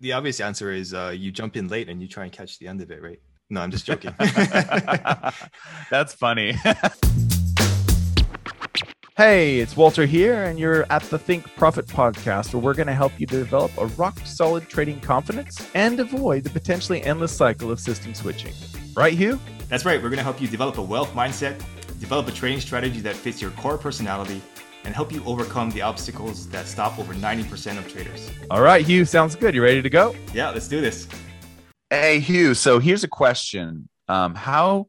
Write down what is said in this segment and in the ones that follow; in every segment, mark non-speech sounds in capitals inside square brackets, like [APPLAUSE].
the obvious answer is uh, you jump in late and you try and catch the end of it, right? No, I'm just joking. [LAUGHS] [LAUGHS] That's funny. [LAUGHS] hey, it's Walter here, and you're at the Think Profit podcast, where we're going to help you develop a rock solid trading confidence and avoid the potentially endless cycle of system switching. Right, Hugh? That's right. We're going to help you develop a wealth mindset, develop a trading strategy that fits your core personality and help you overcome the obstacles that stop over 90% of traders. All right, Hugh, sounds good. You ready to go? Yeah, let's do this. Hey, Hugh. So here's a question um, How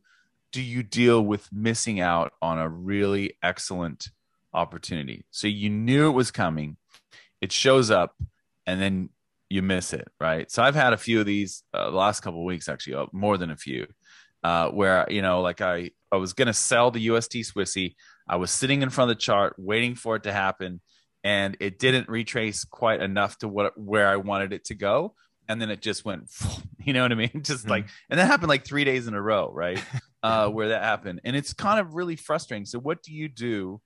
do you deal with missing out on a really excellent opportunity? So you knew it was coming, it shows up, and then you miss it, right? So I've had a few of these uh, the last couple of weeks, actually, uh, more than a few, uh, where you know, like I I was going to sell the USD Swissy. I was sitting in front of the chart waiting for it to happen, and it didn't retrace quite enough to what where I wanted it to go. And then it just went, [LAUGHS] you know what I mean? [LAUGHS] Just mm-hmm. like, and that happened like three days in a row, right? [LAUGHS] uh, where that happened, and it's kind of really frustrating. So, what do you do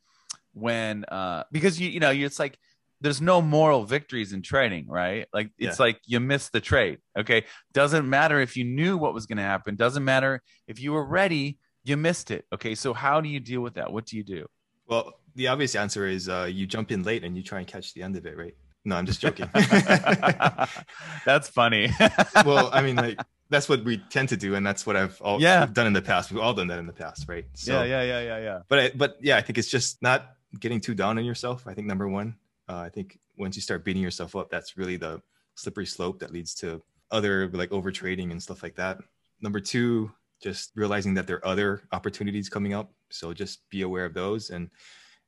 when, uh, because you you know, it's like there's no moral victories in trading, right? Like it's yeah. like you missed the trade. Okay. Doesn't matter if you knew what was going to happen. Doesn't matter if you were ready you missed it. Okay, so how do you deal with that? What do you do? Well, the obvious answer is uh, you jump in late and you try and catch the end of it, right? No, I'm just joking. [LAUGHS] that's funny. [LAUGHS] well, I mean, like that's what we tend to do, and that's what I've all yeah. done in the past. We've all done that in the past, right? So, yeah, yeah, yeah, yeah, yeah. But I, but yeah, I think it's just not getting too down on yourself. I think number one, uh, I think once you start beating yourself up, that's really the slippery slope that leads to other like over trading and stuff like that. Number two, just realizing that there are other opportunities coming up. So just be aware of those. And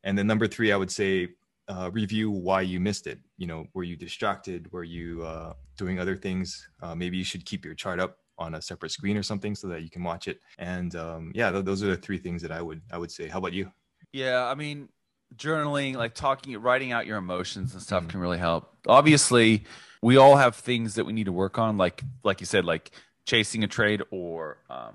and then number three, I would say uh, review why you missed it. You know, were you distracted? Were you uh, doing other things? Uh, maybe you should keep your chart up on a separate screen or something so that you can watch it. And um, yeah, th- those are the three things that I would I would say. How about you? Yeah, I mean, journaling, like talking, writing out your emotions and stuff mm-hmm. can really help. Obviously, we all have things that we need to work on, like like you said, like chasing a trade or um,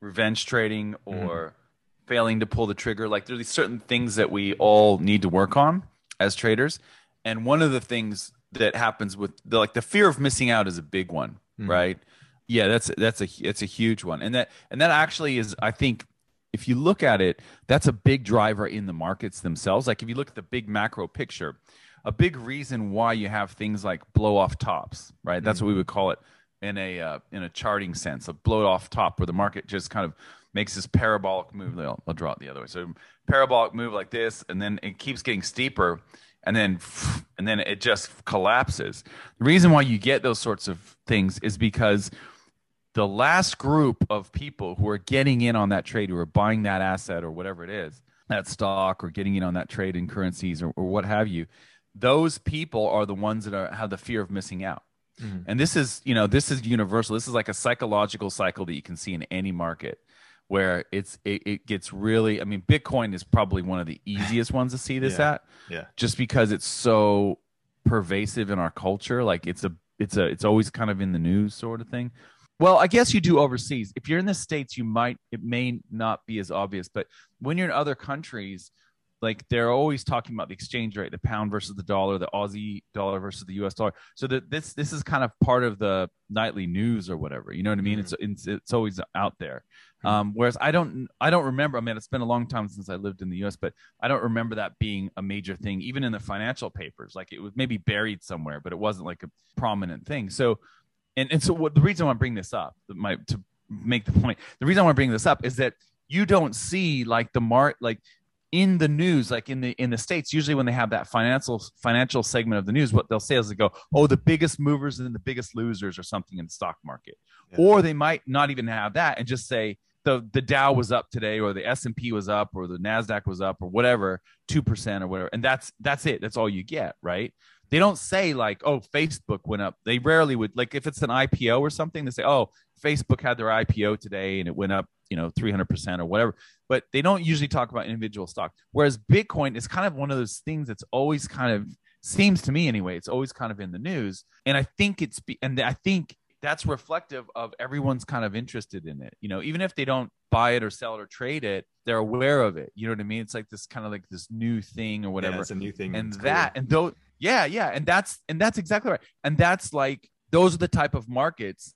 revenge trading or mm-hmm. failing to pull the trigger. Like there's certain things that we all need to work on as traders. And one of the things that happens with the, like the fear of missing out is a big one, mm-hmm. right? Yeah, that's that's a it's a huge one. And that and that actually is I think if you look at it, that's a big driver in the markets themselves. Like if you look at the big macro picture, a big reason why you have things like blow off tops, right? That's mm-hmm. what we mm-hmm. would call it in a uh, in a charting sense, a blow off top where the market just kind of makes this parabolic move. I'll, I'll draw it the other way. So parabolic move like this, and then it keeps getting steeper, and then and then it just collapses. The reason why you get those sorts of things is because the last group of people who are getting in on that trade, who are buying that asset or whatever it is, that stock or getting in on that trade in currencies or, or what have you, those people are the ones that are, have the fear of missing out. Mm. And this is, you know, this is universal. This is like a psychological cycle that you can see in any market where it's it, it gets really I mean Bitcoin is probably one of the easiest ones to see this yeah. at. Yeah. Just because it's so pervasive in our culture. Like it's a it's a it's always kind of in the news sort of thing. Well, I guess you do overseas. If you're in the States, you might it may not be as obvious, but when you're in other countries, like they're always talking about the exchange rate, the pound versus the dollar, the Aussie dollar versus the U.S. dollar. So that this this is kind of part of the nightly news or whatever. You know what I mean? Mm-hmm. It's, it's it's always out there. Mm-hmm. Um, whereas I don't I don't remember. I mean, it's been a long time since I lived in the U.S., but I don't remember that being a major thing, even in the financial papers. Like it was maybe buried somewhere, but it wasn't like a prominent thing. So, and and so what the reason I want to bring this up, my to make the point, the reason I want to bring this up is that you don't see like the mark like in the news like in the in the states usually when they have that financial financial segment of the news what they'll say is they go oh the biggest movers and the biggest losers or something in the stock market. Yeah. or they might not even have that and just say the the Dow was up today or the S&P was up or the Nasdaq was up or whatever 2% or whatever and that's that's it. That's all you get right? They don't say like oh Facebook went up. They rarely would like if it's an IPO or something they say oh Facebook had their IPO today and it went up you know 300% or whatever but they don't usually talk about individual stock. Whereas bitcoin is kind of one of those things that's always kind of seems to me anyway it's always kind of in the news. And i think it's and i think that's reflective of everyone's kind of interested in it. You know even if they don't buy it or sell it or trade it they're aware of it. You know what i mean? It's like this kind of like this new thing or whatever. yeah, it's a new thing and that cool. and though yeah yeah and that's and that's exactly right. And that's like those are the type of markets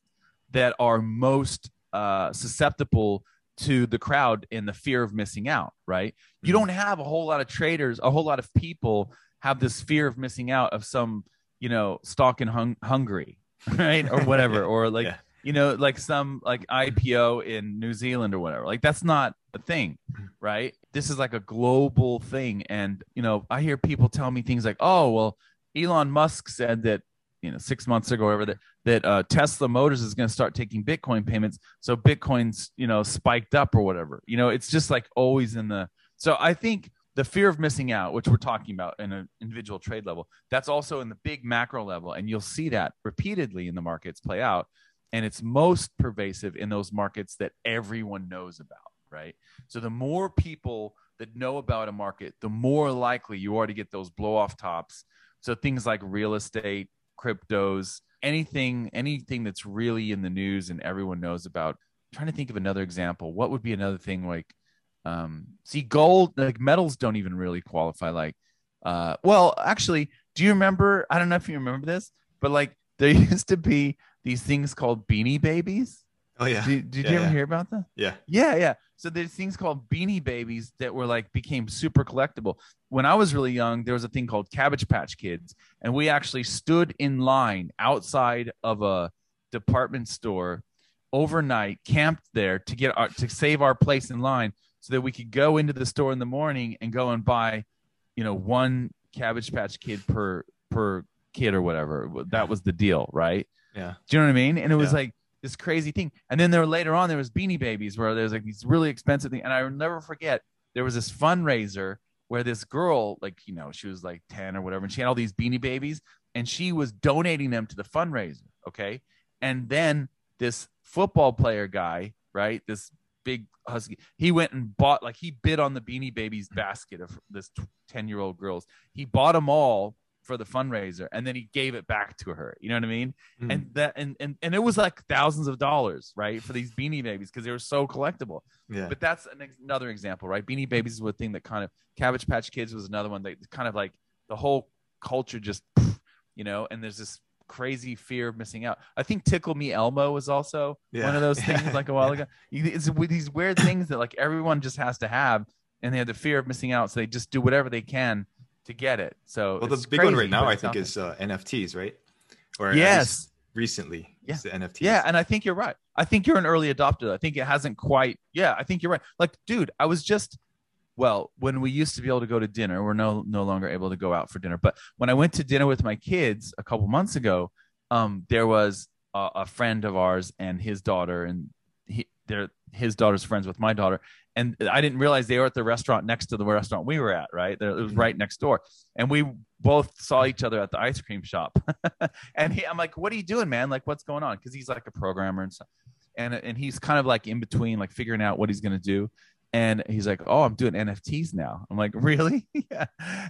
that are most uh, susceptible to the crowd and the fear of missing out, right? You Mhm. don't have a whole lot of traders, a whole lot of people have this fear of missing out of some, you know, stock in hung- Hungary, [LAUGHS] right? Or whatever, [LAUGHS] Yeah. or like, Yeah. you know, like some like IPO in New Zealand or whatever. Like that's not a thing, Mhm. right? This is like a global thing. And, you know, I hear people tell me things like, oh, well, Elon Musk said that, you know, six months ago, whatever, that that uh, Tesla Motors is going to start taking Bitcoin payments. So Bitcoin's, you know, spiked up or whatever. You know, it's just like always in the. So I think the fear of missing out, which we're talking about in an individual trade level, that's also in the big macro level. And you'll see that repeatedly in the markets play out. And it's most pervasive in those markets that everyone knows about, right? So the more people that know about a market, the more likely you are to get those blow off tops. So things like real estate, cryptos, anything, anything that's really in the news and everyone knows about. I'm trying to think of another example. What would be another thing like um see gold like metals don't even really qualify like uh well actually do you remember i don't know if you remember this but like there [LAUGHS] used to be these things called beanie babies Oh yeah. did, did Yeah, you ever yeah. hear about that Yeah. yeah, yeah. So there's things called beanie babies that were like became super collectible. When I was really young, there was a thing called Cabbage Patch Kids, and we actually stood in line outside of a department store overnight, camped there to get our to save our place in line, so that we could go into the store in the morning and go and buy, you know, one Cabbage Patch Kid per per kid or whatever. That was the deal, right? Yeah. Do you know what I mean? And it was Yeah. like this crazy thing. And then there later on there was Beanie Babies where there's like these really expensive things. And I will never forget there was this fundraiser where this girl, like you know, she was like ten or whatever, and she had all these Beanie Babies, and she was donating them to the fundraiser. Okay, and then this football player guy, right, this big husky, he went and bought like he bid on the Beanie Babies basket of this ten year old girls. He bought them all for the fundraiser, and then he gave it back to her. You know what I mean? Mhm. and that and, and and it was like thousands of dollars right for these beanie babies because they were so collectible yeah. but that's an, another example right beanie babies was a thing that kind of cabbage patch kids was another one that kind of like the whole culture just you know and there's this crazy fear of missing out i think tickle me elmo was also Yeah. one of those things [LAUGHS] like a while ago it's with these weird things that like everyone just has to have and they have the fear of missing out so they just do whatever they can to get it so well, the big one right now, I think, there. is uh, NFTs, right? Or yes recently, Yeah. the NFTs. Yeah, and I think you're right. I think you're an early adopter. I think it hasn't quite. Yeah, I think you're right. Like, dude, I was just well, when we used to be able to go to dinner, we're no no longer able to go out for dinner. But when I went to dinner with my kids a couple months ago, um, there was a, a friend of ours and his daughter, and he, they're his daughter's friends with my daughter, and I didn't realize they were at the restaurant next to the restaurant we were at. Right, there, it was Mhm. right next door, and we both saw each other at the ice cream shop. [LAUGHS] and he, I'm like, "What are you doing, man? Like, what's going on?" Because he's like a programmer and stuff, and and he's kind of like in between, like figuring out what he's gonna do. And he's like, "Oh, I'm doing NFTs now." I'm like, "Really?" [LAUGHS] yeah.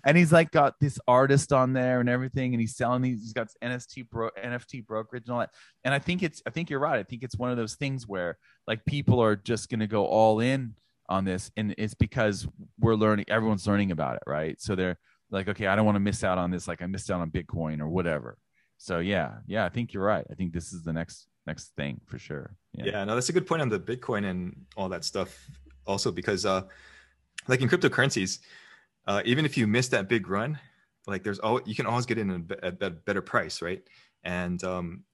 And he's like got this artist on there and everything, and he's selling these. He's got NFT bro NFT brokerage and all that. And I think it's I think you're right. I think it's one of those things where like people are just gonna go all in on this, and it's because we're learning. Everyone's learning about it, right? So they're like, okay, I don't want to miss out on this. Like I missed out on Bitcoin or whatever. So yeah, yeah, I think you're right. I think this is the next next thing for sure. Yeah. no, that's a good point on the Bitcoin and all that stuff. Also, because uh, like in cryptocurrencies, uh, even if you miss that big run, like there's all you can always get in a, a better price, right? And um.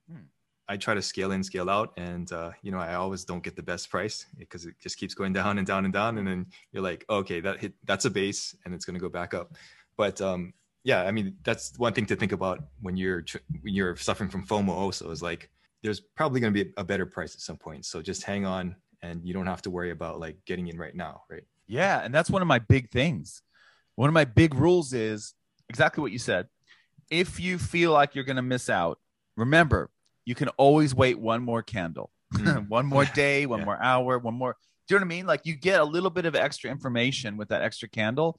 I try to scale in, scale out, and uh, you know I always don't get the best price because it just keeps going down and down and down, and then you're like, okay, that hit that's a base, and it's going to go back up. But um, yeah, I mean that's one thing to think about when you're when you're suffering from FOMO. Also, is like there's probably going to be a better price at some point. So just hang on, and you don't have to worry about like getting in right now, right? Yeah, and that's one of my big things. One of my big rules is exactly what you said. If you feel like you're going to miss out, remember, you can always wait one more candle, Mm. [LAUGHS] one more day, one Yeah. more hour, one more. Do you know what I mean? Like you get a little bit of extra information with that extra candle,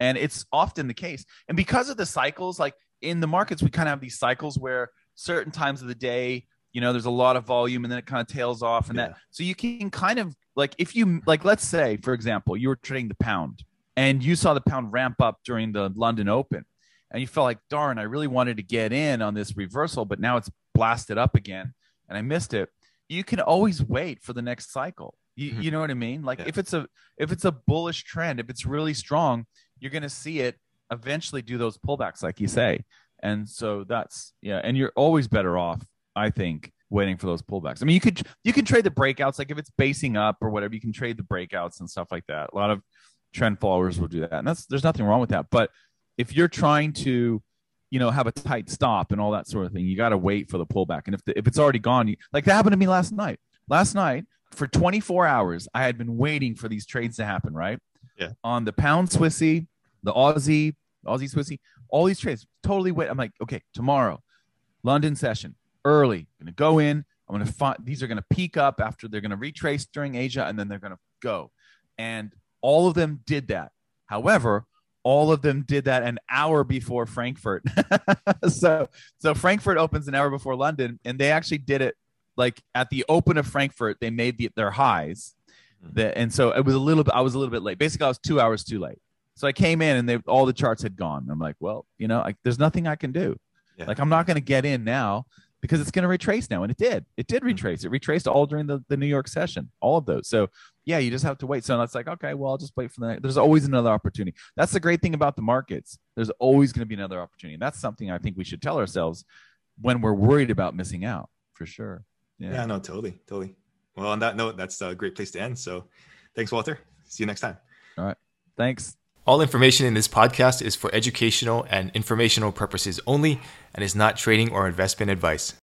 and it's often the case. And because of the cycles, like in the markets, we kind of have these cycles where certain times of the day, you know, there's a lot of volume, and then it kind of tails off, and Yeah. that. So you can kind of like if you like, let's say, for example, you were trading the pound, and you saw the pound ramp up during the London Open, and you felt like, darn, I really wanted to get in on this reversal, but now it's blasted up again and I missed it. You can always wait for the next cycle. You, Mhm. you know what I mean? Like Yeah. if it's a if it's a bullish trend, if it's really strong, you're gonna see it eventually do those pullbacks, like you say. And so that's yeah, and you're always better off, I think, waiting for those pullbacks. I mean, you could you can trade the breakouts, like if it's basing up or whatever, you can trade the breakouts and stuff like that. A lot of trend followers will do that, and that's there's nothing wrong with that. But if you're trying to, you know, have a tight stop and all that sort of thing, you got to wait for the pullback. And if the, if it's already gone, you, like that happened to me last night. Last night for 24 hours, I had been waiting for these trades to happen. Right. Yeah. On the pound Swissy, the Aussie, Aussie Swissy, all these trades totally wait. I'm like, okay, tomorrow, London session, early, I'm gonna go in. I'm gonna find these are gonna peak up after they're gonna retrace during Asia, and then they're gonna go. And all of them did that. However, all of them did that an hour before Frankfurt. [LAUGHS] so so Frankfurt opens an hour before London, and they actually did it like at the open of Frankfurt. They made the, their highs, Mhm. the, and so it was a little bit. I was a little bit late. Basically, I was two hours too late. So I came in, and they all the charts had gone. I'm like, well, you know, like there's nothing I can do. Yeah. Like I'm not going to get in now because it's going to retrace now, and it did. It did retrace. It retraced all during the, the New York session, all of those. So yeah, you just have to wait. So it's like, okay, well, I'll just wait for the next. There's always another opportunity. That's the great thing about the markets. There's always going to be another opportunity. And that's something I think we should tell ourselves when we're worried about missing out for sure. Yeah. Yeah. no, totally, totally. Well, on that note, that's a great place to end. So, thanks, Walter. See you next time. All right. Thanks. All information in this podcast is for educational and informational purposes only and is not trading or investment advice.